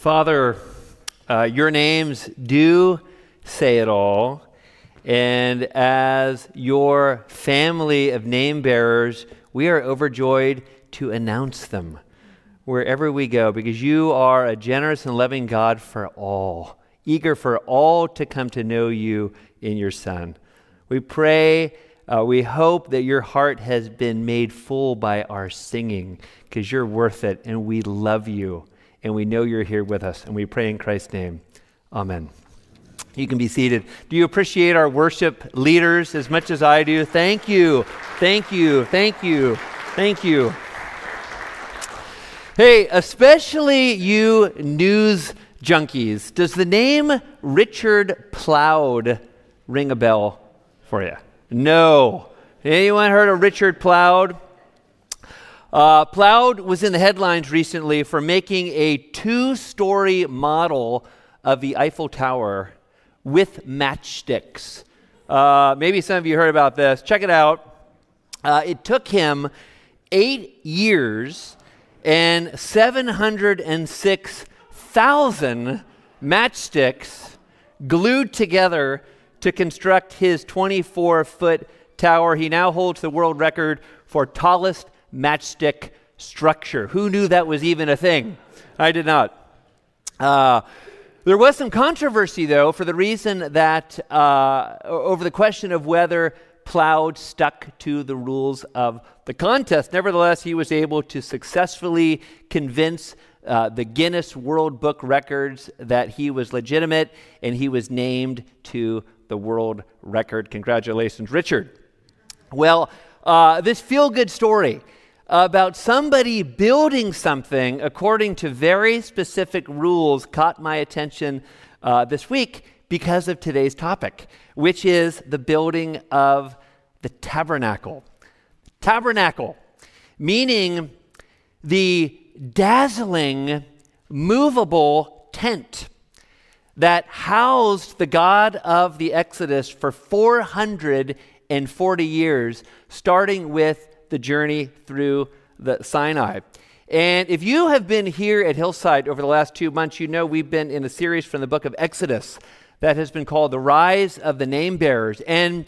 Father, uh, your names do say it all. And as your family of name bearers, we are overjoyed to announce them wherever we go because you are a generous and loving God for all, eager for all to come to know you in your Son. We pray, uh, we hope that your heart has been made full by our singing because you're worth it and we love you and we know you're here with us. And we pray in Christ's name. Amen. You can be seated. Do you appreciate our worship leaders as much as I do? Thank you. Thank you. Thank you. Thank you. Hey, especially you news junkies, does the name Richard Plaud ring a bell for you? No. Anyone heard of Richard Plaud? Uh, Plaud was in the headlines recently for making a two story model of the Eiffel Tower with matchsticks. Uh, maybe some of you heard about this. Check it out. Uh, it took him eight years and 706,000 matchsticks glued together to construct his 24 foot tower. He now holds the world record for tallest matchstick structure. Who knew that was even a thing? I did not. Uh, there was some controversy, though, for the reason that uh, over the question of whether Plaud stuck to the rules of the contest. Nevertheless, he was able to successfully convince uh, the Guinness World Book records that he was legitimate, and he was named to the world record. Congratulations, Richard. Well, uh, this feel good story about somebody building something according to very specific rules caught my attention uh, this week because of today's topic, which is the building of the tabernacle. Tabernacle, meaning the dazzling, movable tent that housed the God of the Exodus for 440 years, starting with the journey through the Sinai. And if you have been here at Hillside over the last two months, you know we've been in a series from the book of Exodus that has been called The Rise of the Name Bearers. And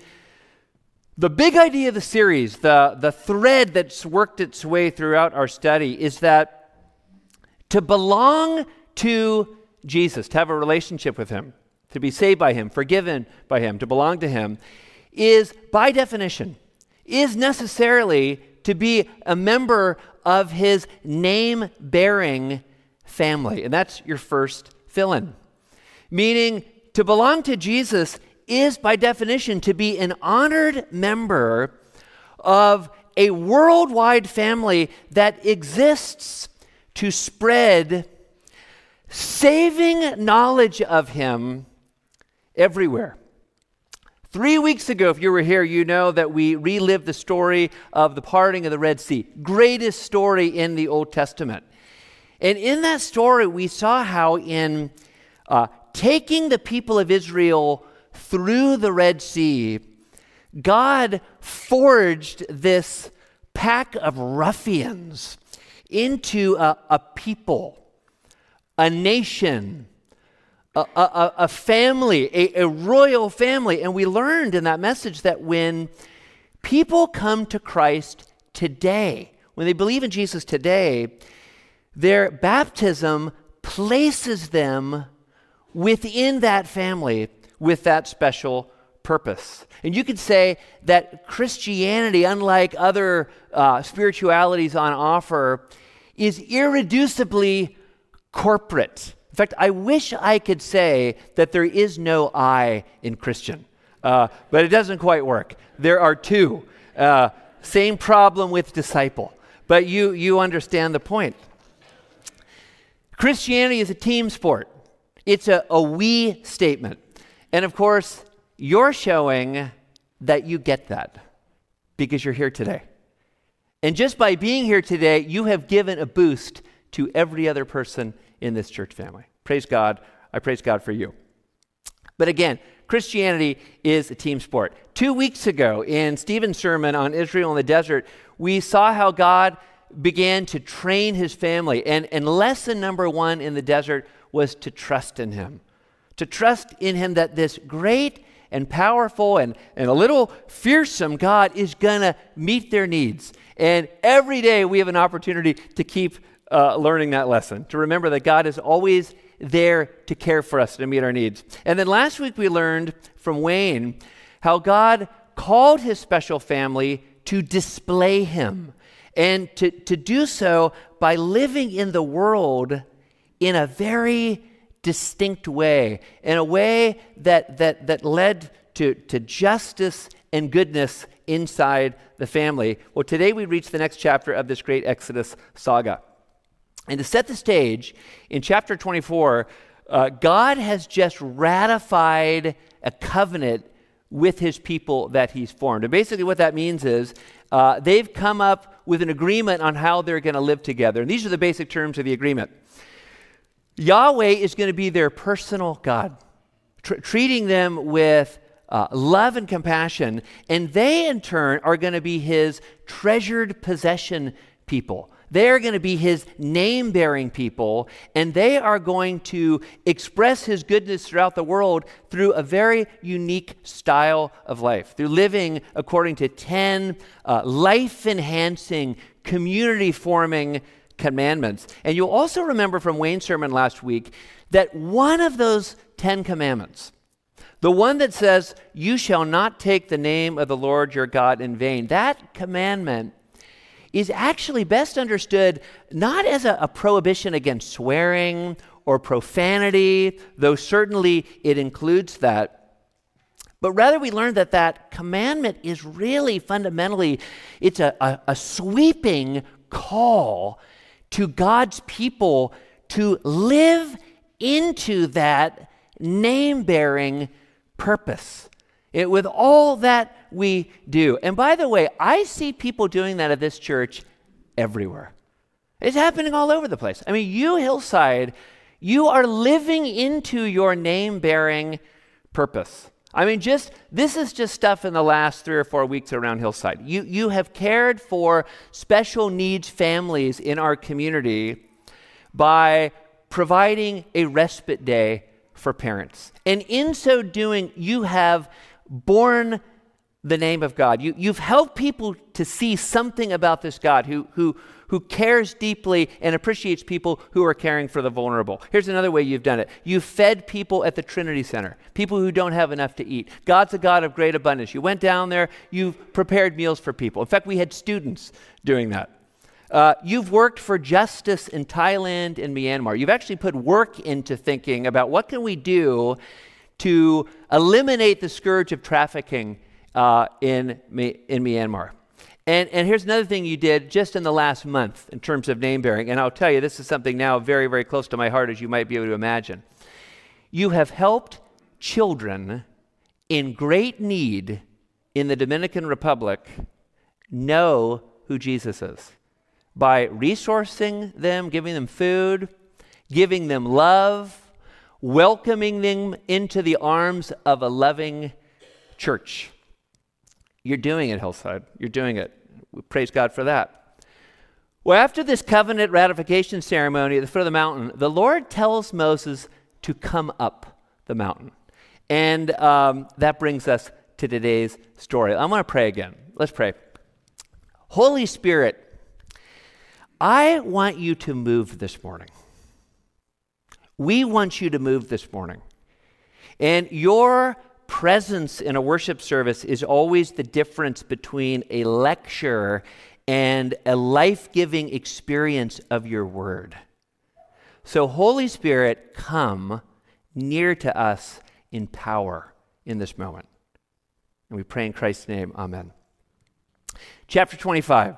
the big idea of the series, the, the thread that's worked its way throughout our study, is that to belong to Jesus, to have a relationship with Him, to be saved by Him, forgiven by Him, to belong to Him, is by definition is necessarily to be a member of his name bearing family. And that's your first fill in. Meaning, to belong to Jesus is by definition to be an honored member of a worldwide family that exists to spread saving knowledge of him everywhere. Three weeks ago, if you were here, you know that we relived the story of the parting of the Red Sea, greatest story in the Old Testament. And in that story, we saw how, in uh, taking the people of Israel through the Red Sea, God forged this pack of ruffians into a, a people, a nation, a, a, a family, a, a royal family. And we learned in that message that when people come to Christ today, when they believe in Jesus today, their baptism places them within that family with that special purpose. And you could say that Christianity, unlike other uh, spiritualities on offer, is irreducibly corporate. In fact, I wish I could say that there is no I in Christian, uh, but it doesn't quite work. There are two. Uh, same problem with disciple, but you, you understand the point. Christianity is a team sport, it's a, a we statement. And of course, you're showing that you get that because you're here today. And just by being here today, you have given a boost to every other person in this church family. Praise God. I praise God for you. But again, Christianity is a team sport. Two weeks ago, in Stephen's sermon on Israel in the desert, we saw how God began to train his family. And, and lesson number one in the desert was to trust in him. To trust in him that this great and powerful and, and a little fearsome God is going to meet their needs. And every day we have an opportunity to keep uh, learning that lesson, to remember that God is always there to care for us, to meet our needs. And then last week we learned from Wayne how God called his special family to display him and to, to do so by living in the world in a very distinct way, in a way that, that, that led to, to justice and goodness inside the family. Well, today we reach the next chapter of this great Exodus saga. And to set the stage, in chapter 24, uh, God has just ratified a covenant with his people that he's formed. And basically, what that means is uh, they've come up with an agreement on how they're going to live together. And these are the basic terms of the agreement Yahweh is going to be their personal God, tr- treating them with uh, love and compassion. And they, in turn, are going to be his treasured possession people. They're going to be his name bearing people, and they are going to express his goodness throughout the world through a very unique style of life, through living according to 10 uh, life enhancing, community forming commandments. And you'll also remember from Wayne's sermon last week that one of those 10 commandments, the one that says, You shall not take the name of the Lord your God in vain, that commandment is actually best understood not as a, a prohibition against swearing or profanity, though certainly it includes that. But rather, we learn that that commandment is really fundamentally, it's a, a, a sweeping call to God's people to live into that name bearing purpose. It, with all that we do. And by the way, I see people doing that at this church everywhere. It's happening all over the place. I mean, you, Hillside, you are living into your name bearing purpose. I mean, just this is just stuff in the last three or four weeks around Hillside. You, you have cared for special needs families in our community by providing a respite day for parents. And in so doing, you have borne the name of God. You, you've helped people to see something about this God who, who, who cares deeply and appreciates people who are caring for the vulnerable. Here's another way you've done it you've fed people at the Trinity Center, people who don't have enough to eat. God's a God of great abundance. You went down there, you've prepared meals for people. In fact, we had students doing that. Uh, you've worked for justice in Thailand and Myanmar. You've actually put work into thinking about what can we do to eliminate the scourge of trafficking uh, in, in Myanmar. And, and here's another thing you did just in the last month in terms of name bearing. And I'll tell you, this is something now very, very close to my heart, as you might be able to imagine. You have helped children in great need in the Dominican Republic know who Jesus is by resourcing them, giving them food, giving them love, welcoming them into the arms of a loving church. You're doing it, Hillside. You're doing it. We praise God for that. Well, after this covenant ratification ceremony at the foot of the mountain, the Lord tells Moses to come up the mountain. And um, that brings us to today's story. I'm going to pray again. Let's pray. Holy Spirit, I want you to move this morning. We want you to move this morning. And your presence in a worship service is always the difference between a lecture and a life giving experience of your word. So, Holy Spirit, come near to us in power in this moment. And we pray in Christ's name. Amen. Chapter 25.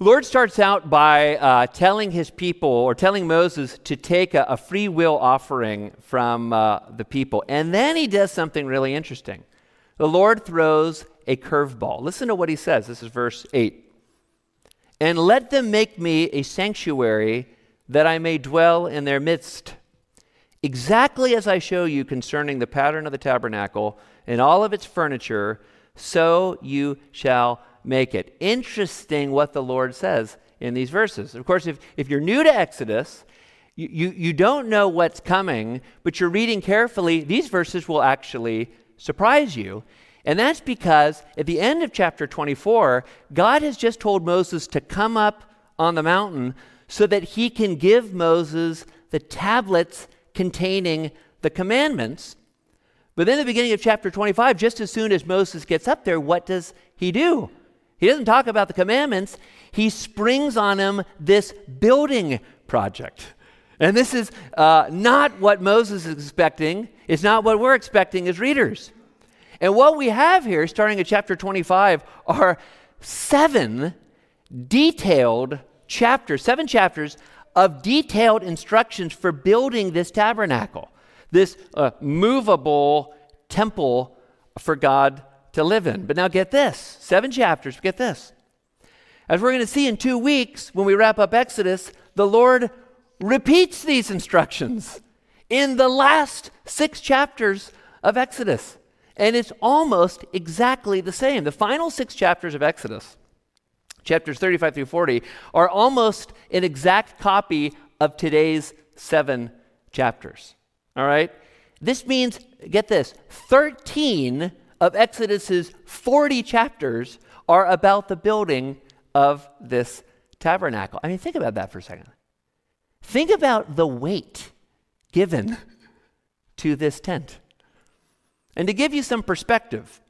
Lord starts out by uh, telling his people, or telling Moses to take a, a free will offering from uh, the people. And then he does something really interesting. The Lord throws a curveball. Listen to what he says. This is verse 8. And let them make me a sanctuary that I may dwell in their midst. Exactly as I show you concerning the pattern of the tabernacle and all of its furniture, so you shall make it. Interesting what the Lord says in these verses. Of course, if, if you're new to Exodus, you, you, you don't know what's coming, but you're reading carefully, these verses will actually surprise you. And that's because at the end of chapter 24, God has just told Moses to come up on the mountain so that he can give Moses the tablets containing the commandments. But then, the beginning of chapter 25, just as soon as Moses gets up there, what does he do? He doesn't talk about the commandments, he springs on him this building project. And this is uh, not what Moses is expecting. It's not what we're expecting as readers. And what we have here, starting at chapter 25, are seven detailed chapters, seven chapters of detailed instructions for building this tabernacle, this uh, movable temple for God to live in. But now get this seven chapters, get this. As we're going to see in two weeks when we wrap up Exodus, the Lord repeats these instructions in the last six chapters of Exodus. And it's almost exactly the same. The final six chapters of Exodus, chapters 35 through 40, are almost an exact copy of today's seven chapters. All right? This means, get this, 13 of Exodus's 40 chapters are about the building of this tabernacle. I mean, think about that for a second. Think about the weight given to this tent. And to give you some perspective,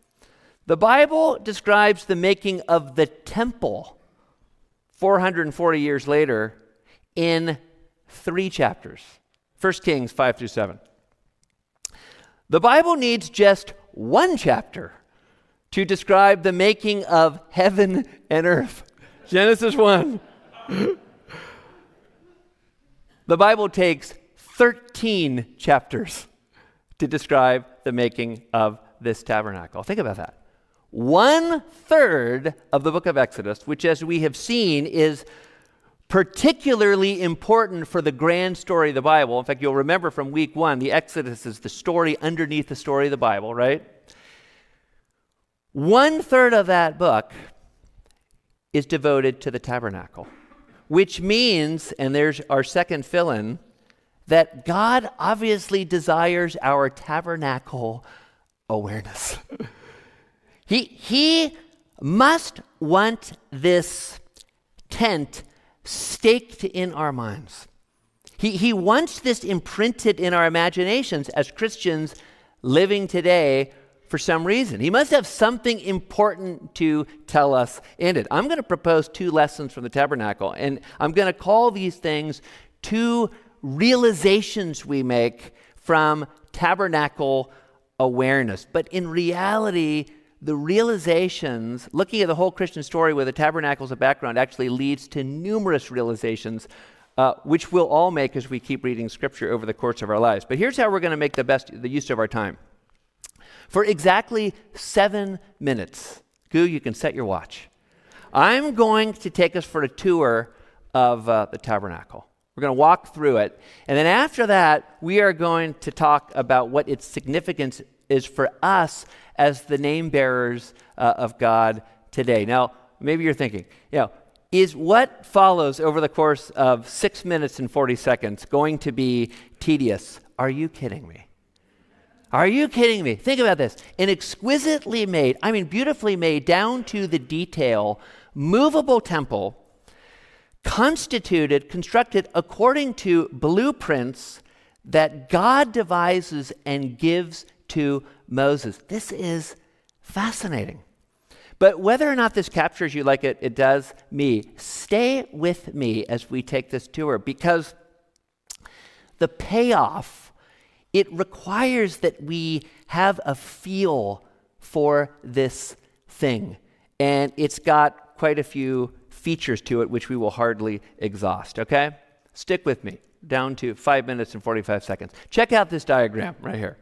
the Bible describes the making of the temple 440 years later in three chapters 1 Kings 5 through 7. The Bible needs just one chapter to describe the making of heaven and earth. Genesis 1. The Bible takes 13 chapters to describe the making of this tabernacle. Think about that. One third of the book of Exodus, which, as we have seen, is particularly important for the grand story of the Bible. In fact, you'll remember from week one, the Exodus is the story underneath the story of the Bible, right? One third of that book is devoted to the tabernacle which means, and there's our second fill in, that God obviously desires our tabernacle awareness. he, he must want this tent staked in our minds. He, he wants this imprinted in our imaginations as Christians living today for some reason. He must have something important to tell us in it. I'm going to propose two lessons from the tabernacle, and I'm going to call these things two realizations we make from tabernacle awareness. But in reality, the realizations, looking at the whole Christian story with the tabernacle as a background, actually leads to numerous realizations, uh, which we'll all make as we keep reading Scripture over the course of our lives. But here's how we're going to make the best the use of our time. For exactly seven minutes, Goo, you can set your watch. I'm going to take us for a tour of uh, the tabernacle. We're going to walk through it. And then after that, we are going to talk about what its significance is for us as the name bearers uh, of God today. Now, maybe you're thinking, you know, is what follows over the course of six minutes and 40 seconds going to be tedious? Are you kidding me? Are you kidding me? Think about this. An exquisitely made, I mean, beautifully made down to the detail, movable temple, constituted, constructed according to blueprints that God devises and gives to Moses. This is fascinating. But whether or not this captures you like it, it does me, stay with me as we take this tour because the payoff it requires that we have a feel for this thing. And it's got quite a few features to it, which we will hardly exhaust, okay? Stick with me down to five minutes and 45 seconds. Check out this diagram right here.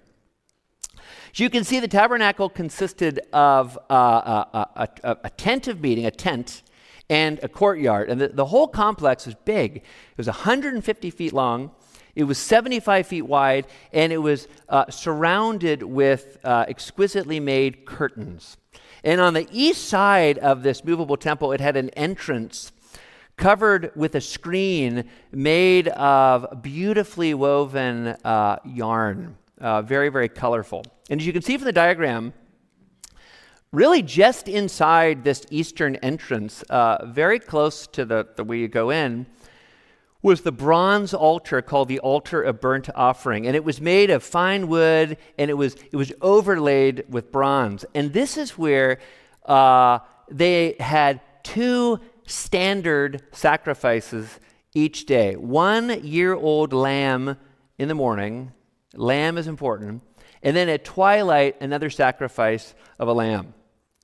You can see the tabernacle consisted of uh, a, a, a, a, tent of meeting, a tent, and a courtyard. And the, the whole complex was big. It was 150 feet long, it was 75 feet wide, and it was uh, surrounded with uh, exquisitely made curtains. And on the east side of this movable temple, it had an entrance covered with a screen made of beautifully woven uh, yarn, uh, very, very colorful. And as you can see from the diagram, really just inside this eastern entrance, uh, very close to the, the way you go in, was the bronze altar called the altar of burnt offering. And it was made of fine wood and it was it was overlaid with bronze. And this is where uh, they had two standard sacrifices each day. One year old lamb in the morning lamb is important and then at twilight another sacrifice of a lamb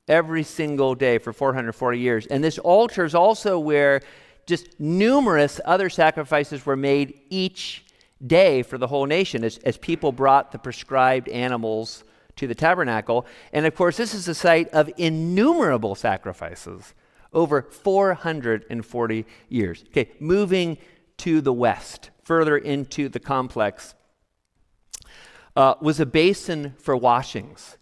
every single day for 440 years and this altar is also where just numerous other sacrifices were made each day for the whole nation as, as people brought the prescribed animals to the tabernacle. And of course, this is the site of innumerable sacrifices over 440 years. Okay, moving to the west, further into the complex, uh, was a basin for washings.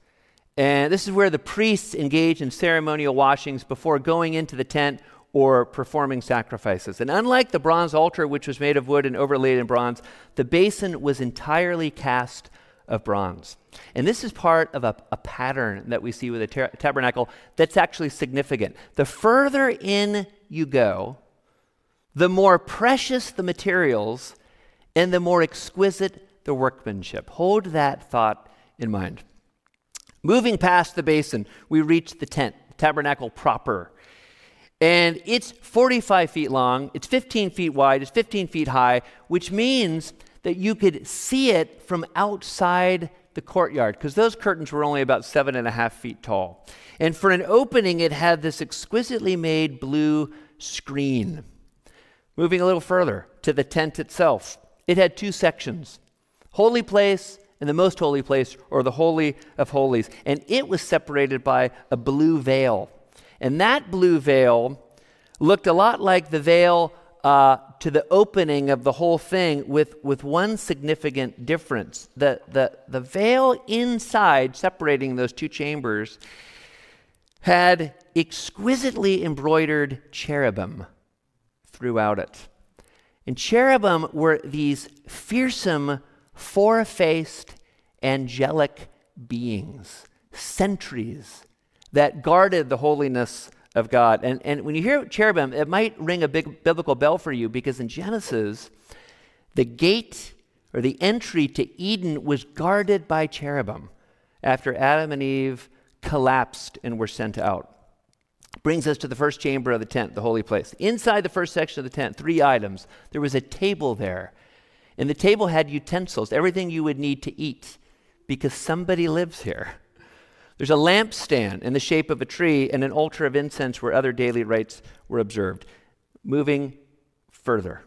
And this is where the priests engaged in ceremonial washings before going into the tent or performing sacrifices. And unlike the bronze altar, which was made of wood and overlaid in bronze, the basin was entirely cast of bronze. And this is part of a, a pattern that we see with the tar- tabernacle that's actually significant. The further in you go, the more precious the materials and the more exquisite the workmanship. Hold that thought in mind. Moving past the basin, we reach the tent, tabernacle proper. And it's 45 feet long, it's 15 feet wide, it's 15 feet high, which means that you could see it from outside the courtyard because those curtains were only about seven and a half feet tall. And for an opening, it had this exquisitely made blue screen. Moving a little further to the tent itself, it had two sections holy place and the most holy place, or the Holy of Holies. And it was separated by a blue veil. And that blue veil looked a lot like the veil uh, to the opening of the whole thing, with, with one significant difference. The, the, the veil inside, separating those two chambers, had exquisitely embroidered cherubim throughout it. And cherubim were these fearsome, four faced, angelic beings, sentries that guarded the holiness of God. And, and when you hear cherubim, it might ring a big biblical bell for you because in Genesis, the gate or the entry to Eden was guarded by cherubim after Adam and Eve collapsed and were sent out. Brings us to the first chamber of the tent, the holy place. Inside the first section of the tent, three items. There was a table there, and the table had utensils, everything you would need to eat, because somebody lives here. There's a lampstand in the shape of a tree and an altar of incense where other daily rites were observed. Moving further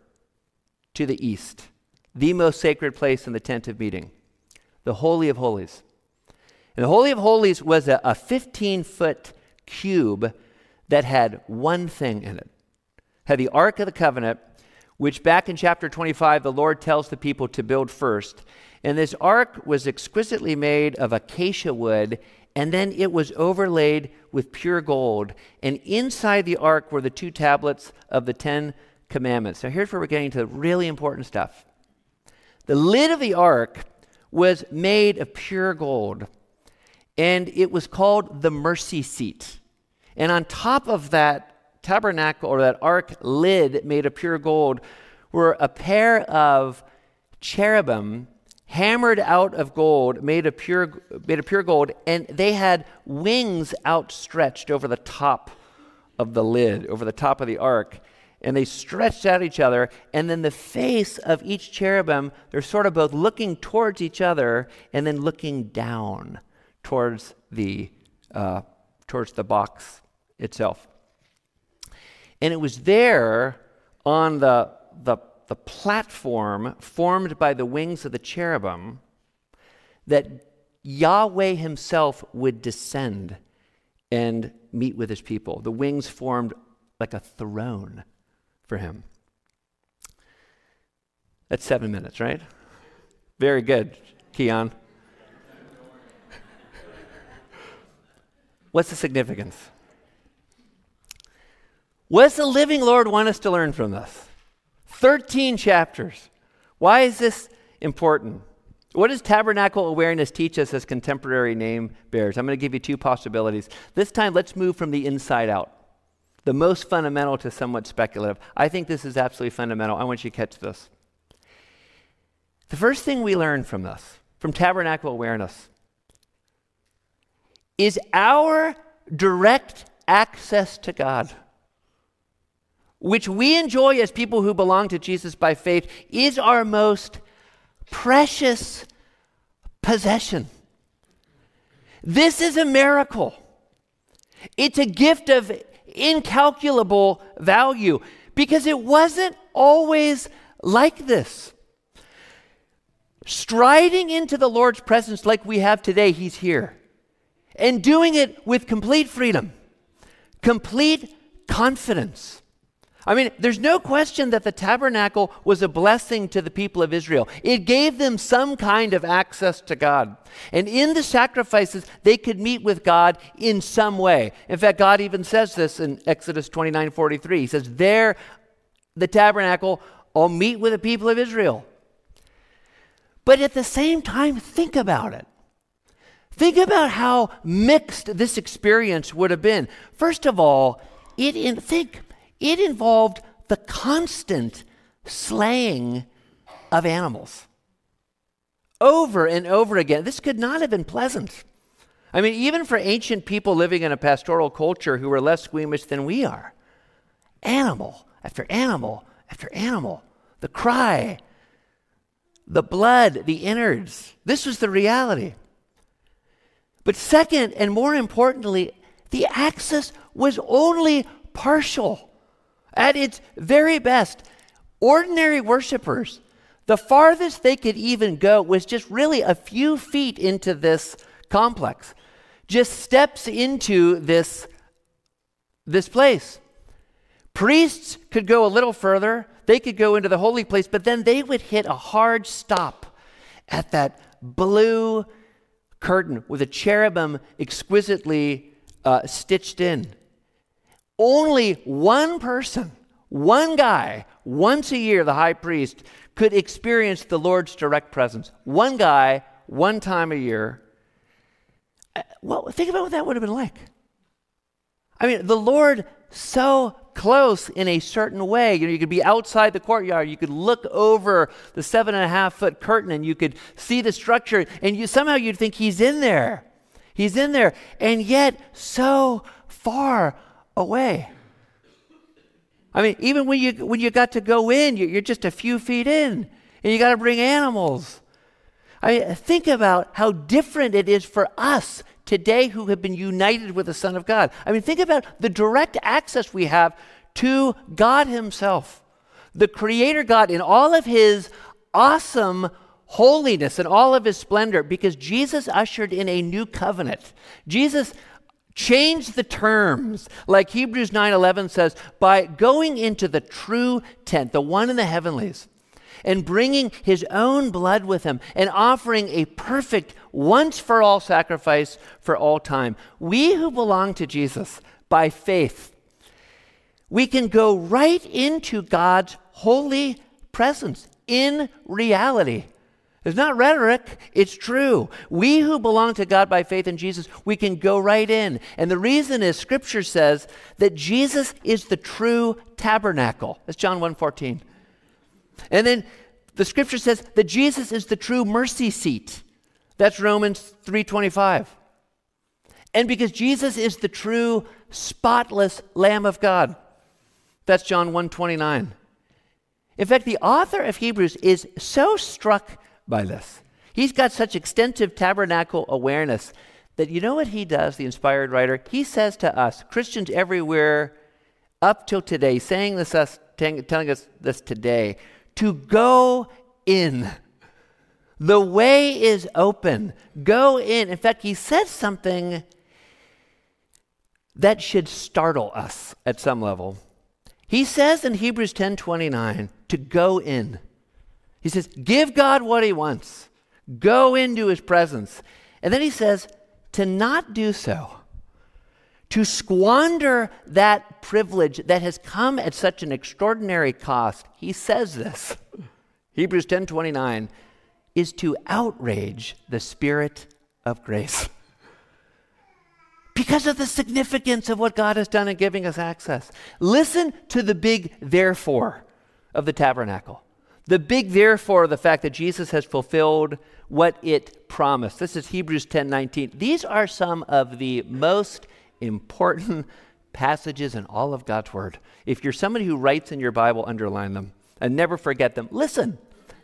to the east, the most sacred place in the tent of meeting, the Holy of Holies. And the Holy of Holies was a, a 15 foot cube that had one thing in it. Had the Ark of the Covenant, which back in chapter 25 the Lord tells the people to build first. And this ark was exquisitely made of acacia wood and then it was overlaid with pure gold. And inside the ark were the two tablets of the Ten Commandments. So here's where we're getting to the really important stuff. The lid of the ark was made of pure gold, and it was called the mercy seat. And on top of that tabernacle or that ark lid made of pure gold were a pair of cherubim hammered out of gold, made of pure, made of pure gold, and they had wings outstretched over the top of the lid, over the top of the ark. And they stretched out each other, and then the face of each cherubim, they're sort of both looking towards each other and then looking down towards the, uh, towards the box itself. And it was there on the, the the platform formed by the wings of the cherubim that Yahweh himself would descend and meet with his people. The wings formed like a throne for him. That's seven minutes, right? Very good, Keon. What's the significance? What does the living Lord want us to learn from this? 13 chapters. Why is this important? What does tabernacle awareness teach us as contemporary name bearers? I'm going to give you two possibilities. This time, let's move from the inside out, the most fundamental to somewhat speculative. I think this is absolutely fundamental. I want you to catch this. The first thing we learn from this, from tabernacle awareness, is our direct access to God, which we enjoy as people who belong to Jesus by faith, is our most precious possession. This is a miracle. It's a gift of incalculable value because it wasn't always like this. Striding into the Lord's presence like we have today, He's here. And doing it with complete freedom, complete confidence. I mean, there's no question that the tabernacle was a blessing to the people of Israel. It gave them some kind of access to God. And in the sacrifices, they could meet with God in some way. In fact, God even says this in Exodus 29 43. He says, There, the tabernacle, I'll meet with the people of Israel. But at the same time, think about it. Think about how mixed this experience would have been. First of all, it in, think it involved the constant slaying of animals. Over and over again. This could not have been pleasant. I mean, even for ancient people living in a pastoral culture who were less squeamish than we are, animal after animal after animal, the cry, the blood, the innards. This was the reality. But second, and more importantly, the access was only partial. At its very best, ordinary worshipers, the farthest they could even go was just really a few feet into this complex, just steps into this, this place. Priests could go a little further, they could go into the holy place, but then they would hit a hard stop at that blue curtain with a cherubim exquisitely uh, stitched in. Only one person, one guy, once a year, the high priest, could experience the Lord's direct presence. One guy, one time a year. Uh, well, think about what that would have been like. I mean, the Lord so close in a certain way. You know, you could be outside the courtyard, you could look over the seven and a half foot curtain, and you could see the structure, and you somehow you'd think he's in there. He's in there, and yet so far away. I mean, even when you when you got to go in, you're just a few feet in, and you got to bring animals. I mean, think about how different it is for us today who have been united with the Son of God. I mean, think about the direct access we have to God Himself, the Creator God, in all of His awesome holiness and all of His splendor, because Jesus ushered in a new covenant. Jesus Change the terms, like Hebrews 9:11 says, by going into the true tent, the one in the heavenlies, and bringing his own blood with him and offering a perfect once for all sacrifice for all time. We who belong to Jesus by faith, we can go right into God's holy presence in reality. It's not rhetoric, it's true. We who belong to God by faith in Jesus, we can go right in. And the reason is scripture says that Jesus is the true tabernacle. That's John 1:14. And then the scripture says that Jesus is the true mercy seat. That's Romans 3:25. And because Jesus is the true spotless lamb of God. That's John 1:29. In fact, the author of Hebrews is so struck by this. He's got such extensive tabernacle awareness that you know what he does, the inspired writer? He says to us, Christians everywhere up till today, saying this us, telling us this today, to go in. The way is open. Go in. In fact, he says something that should startle us at some level. He says in Hebrews 10:29 to go in. He says, Give God what He wants, go into His presence. And then He says, To not do so, To squander that privilege that has come at such an extraordinary cost, he says this. Hebrews 10:29 is to outrage the spirit of grace. Because of the significance of what God has done in giving us access. Listen to the big therefore of the tabernacle. The big therefore the fact that Jesus has fulfilled what it promised. This is Hebrews 10:19. These are some of the most important passages in all of God's word. If you're somebody who writes in your Bible, underline them and never forget them. Listen.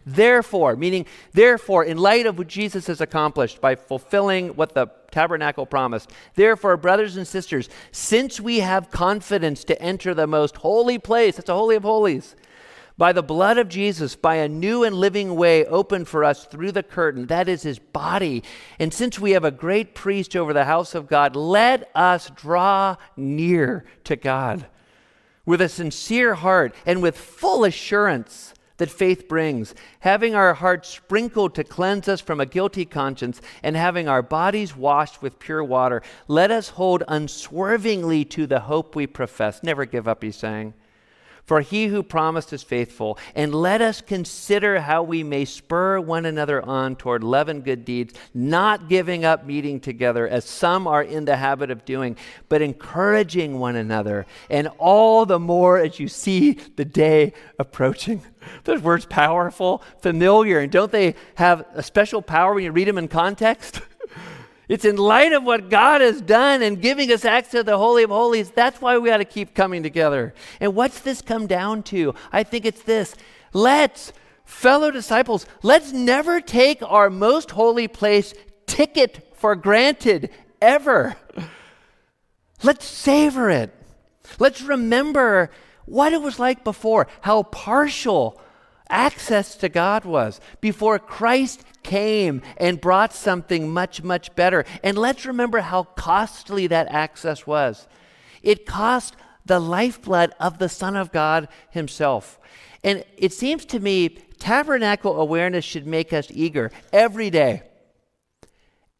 Therefore, meaning, therefore, in light of what Jesus has accomplished by fulfilling what the tabernacle promised, therefore, brothers and sisters, since we have confidence to enter the most holy place, that's a holy of holies, by the blood of Jesus, by a new and living way opened for us through the curtain, that is his body. And since we have a great priest over the house of God, let us draw near to God with a sincere heart and with full assurance that faith brings, having our hearts sprinkled to cleanse us from a guilty conscience, and having our bodies washed with pure water, let us hold unswervingly to the hope we profess. Never give up, he's saying. For he who promised is faithful. And let us consider how we may spur one another on toward love and good deeds, not giving up meeting together, as some are in the habit of doing, but encouraging one another, and all the more as you see the day approaching. Those words powerful, familiar, and don't they have a special power when you read them in context? It's in light of what God has done and giving us access to the Holy of Holies. That's why we got to keep coming together. And what's this come down to? I think it's this. Let's, fellow disciples, let's never take our most holy place ticket for granted, ever. Let's savor it. Let's remember what it was like before, how partial access to God was before Christ came and brought something much, much better. And let's remember how costly that access was. It cost the lifeblood of the Son of God Himself. And it seems to me tabernacle awareness should make us eager every day.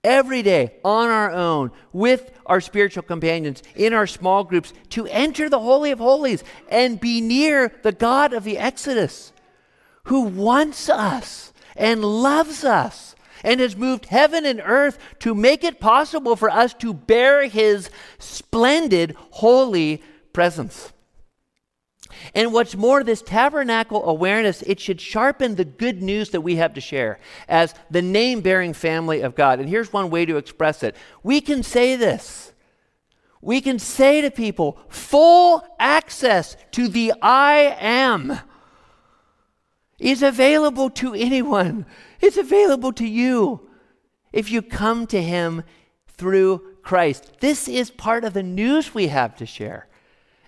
Every day on our own with our spiritual companions in our small groups to enter the Holy of Holies and be near the God of the Exodus who wants us and loves us and has moved heaven and earth to make it possible for us to bear his splendid, holy presence. And what's more, this tabernacle awareness, it should sharpen the good news that we have to share as the name bearing family of God. And here's one way to express it we can say this. We can say to people, full access to the I am is available to anyone. It's available to you if you come to Him through Christ. This is part of the news we have to share.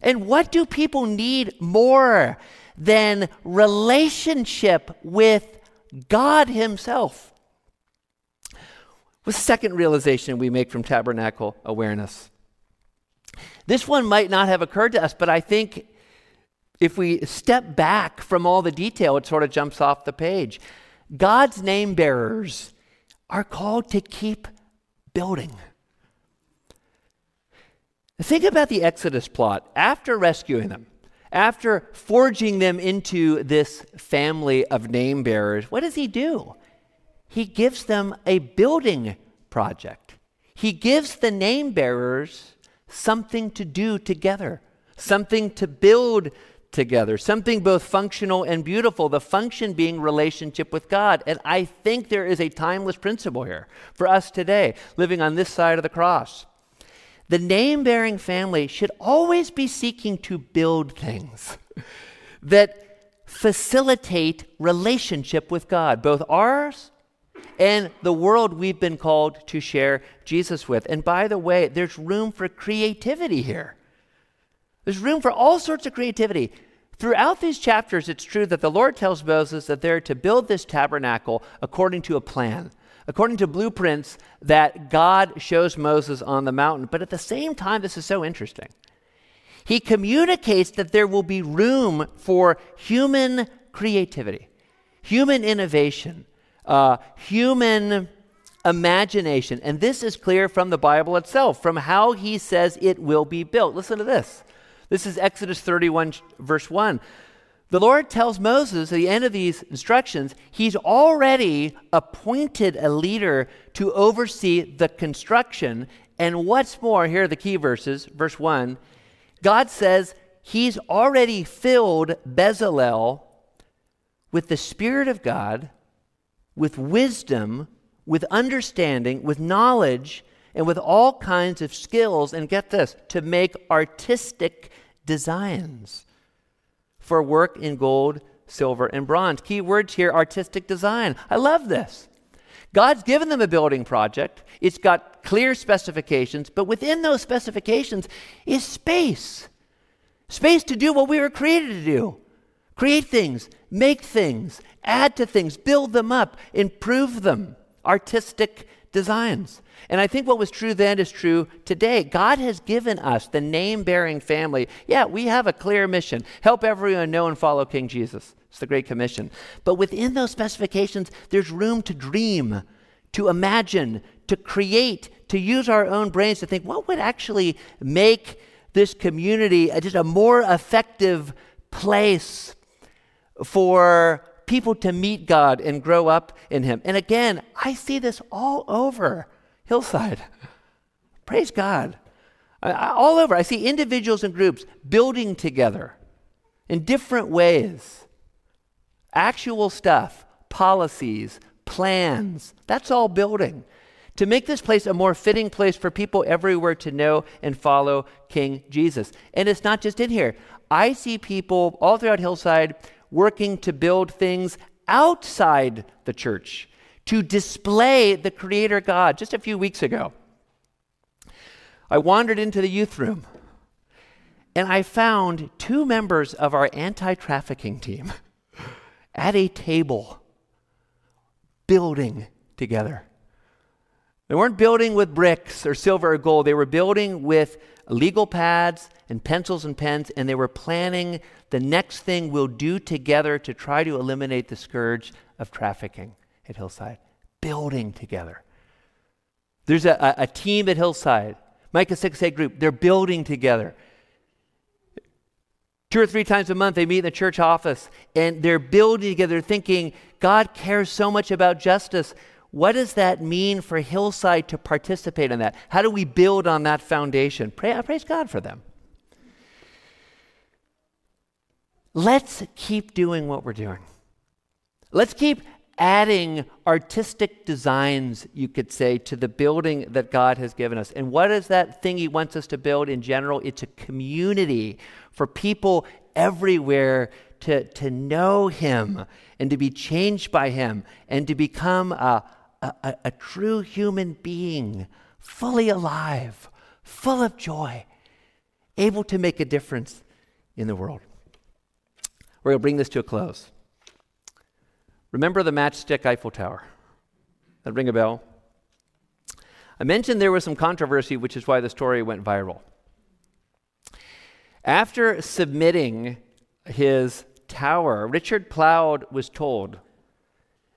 And what do people need more than relationship with God Himself? The second realization we make from tabernacle awareness? This one might not have occurred to us, but I think if we step back from all the detail, it sort of jumps off the page. God's name bearers are called to keep building. Think about the Exodus plot. After rescuing them, after forging them into this family of name bearers, what does he do? He gives them a building project. He gives the name bearers something to do together, something to build together, something both functional and beautiful, the function being relationship with God. And I think there is a timeless principle here for us today, living on this side of the cross. The name bearing family should always be seeking to build things that facilitate relationship with God, both ours and the world we've been called to share Jesus with. And by the way, there's room for creativity here. There's room for all sorts of creativity. Throughout these chapters, it's true that the Lord tells Moses that they're to build this tabernacle according to a plan, according to blueprints that God shows Moses on the mountain. But at the same time, this is so interesting. He communicates that there will be room for human creativity, human innovation, uh, human imagination. And this is clear from the Bible itself, from how he says it will be built. Listen to this. This is Exodus 31, verse 1. The Lord tells Moses at the end of these instructions, he's already appointed a leader to oversee the construction. And what's more, here are the key verses. Verse 1 God says he's already filled Bezalel with the Spirit of God, with wisdom, with understanding, with knowledge, and with all kinds of skills. And get this to make artistic designs for work in gold, silver, and bronze. Key words here artistic design. I love this. God's given them a building project. It's got clear specifications, but within those specifications is space. Space to do what we were created to do create things, make things, add to things, build them up, improve them. Artistic designs. And I think what was true then is true today. God has given us the name bearing family. Yeah, we have a clear mission help everyone know and follow King Jesus. It's the Great Commission. But within those specifications, there's room to dream, to imagine, to create, to use our own brains to think what would actually make this community just a more effective place for people to meet God and grow up in Him. And again, I see this all over Hillside. Praise God. all over. I see individuals and groups building together in different ways. Actual stuff, policies, plans, that's all building. To make this place a more fitting place for people everywhere to know and follow King Jesus. And it's not just in here. I see people all throughout Hillside working to build things outside the church to display the Creator God. Just a few weeks ago, I wandered into the youth room and I found two members of our anti trafficking team at a table building together. They weren't building with bricks or silver or gold, they were building with legal pads and pencils and pens, and they were planning the next thing we'll do together to try to eliminate the scourge of trafficking at Hillside. Building together. There's a, a, a team at Hillside, Micah 6A group, they're building together. Two or three times a month, they meet in the church office and they're building together, thinking, God cares so much about justice. What does that mean for Hillside to participate in that? How do we build on that foundation? Pray, praise God for them. Let's keep doing what we're doing. Let's keep adding artistic designs, you could say, to the building that God has given us. And what is that thing He wants us to build in general? It's a community for people everywhere to, to know Him and to be changed by Him and to become a, a, a true human being, fully alive, full of joy, able to make a difference in the world. We're going to bring this to a close. Remember the matchstick Eiffel Tower? That ring a bell? I mentioned there was some controversy, which is why the story went viral. After submitting his tower, Richard Plaud was told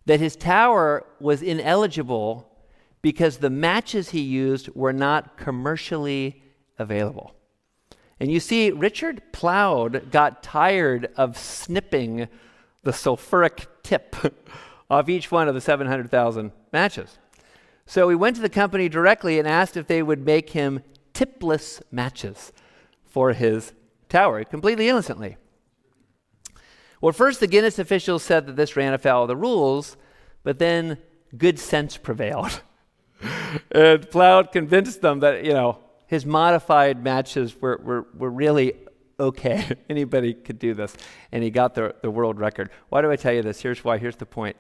that his tower was ineligible because the matches he used were not commercially available. And you see, Richard Plaud got tired of snipping the sulfuric tip off each one of the 700,000 matches. So he went to the company directly and asked if they would make him tipless matches for his tower, completely innocently. Well, first, the Guinness officials said that this ran afoul of the rules, but then good sense prevailed. and Plaud convinced them that, you know, his modified matches were, were, were really okay. Anybody could do this. And he got the, the world record. Why do I tell you this? Here's why. Here's the point.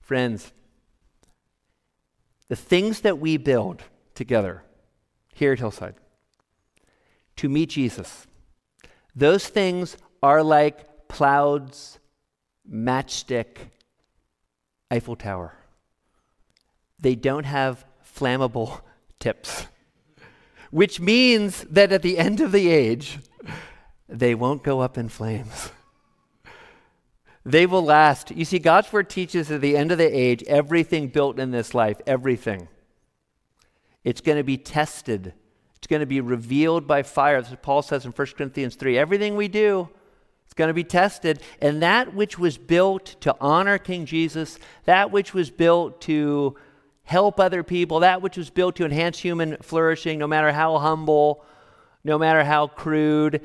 Friends, the things that we build together here at Hillside to meet Jesus, those things are like Plaud's matchstick Eiffel Tower. They don't have flammable tips which means that at the end of the age, they won't go up in flames. They will last. You see, God's word teaches at the end of the age, everything built in this life, everything, it's going to be tested. It's going to be revealed by fire. Paul says in 1 Corinthians 3. Everything we do, it's going to be tested. And that which was built to honor King Jesus, that which was built to help other people, that which was built to enhance human flourishing, no matter how humble, no matter how crude,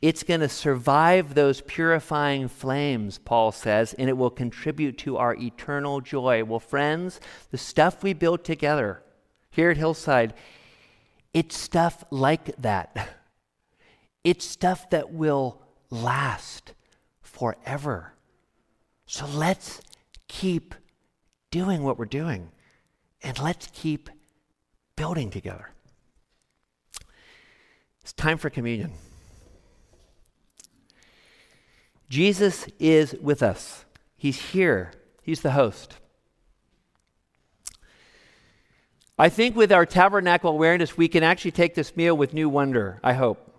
it's going to survive those purifying flames, Paul says, and it will contribute to our eternal joy. Well, friends, the stuff we build together here at Hillside, it's stuff like that. It's stuff that will last forever. So let's keep doing what we're doing and let's keep building together. It's time for communion. Jesus is with us. He's here. He's the host. I think with our tabernacle awareness, we can actually take this meal with new wonder, I hope.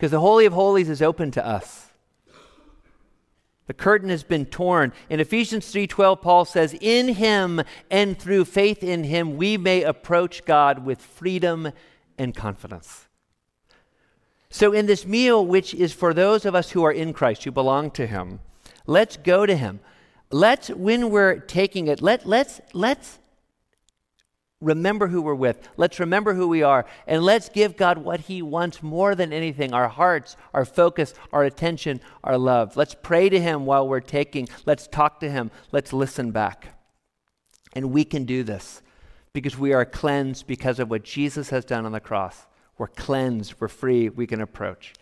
Because the Holy of Holies is open to us. The curtain has been torn. In Ephesians 3:12 Paul says, "In him and through faith in him we may approach God with freedom and confidence." So, in this meal, which is for those of us who are in Christ, who belong to Him, let's go to Him. Let's, when we're taking it, let, let's, let's remember who we're with. Let's remember who we are. And let's give God what He wants more than anything our hearts, our focus, our attention, our love. Let's pray to Him while we're taking. Let's talk to Him. Let's listen back. And we can do this because we are cleansed because of what Jesus has done on the cross. We're cleansed, we're free, we can approach.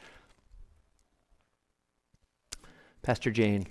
Pastor Jane.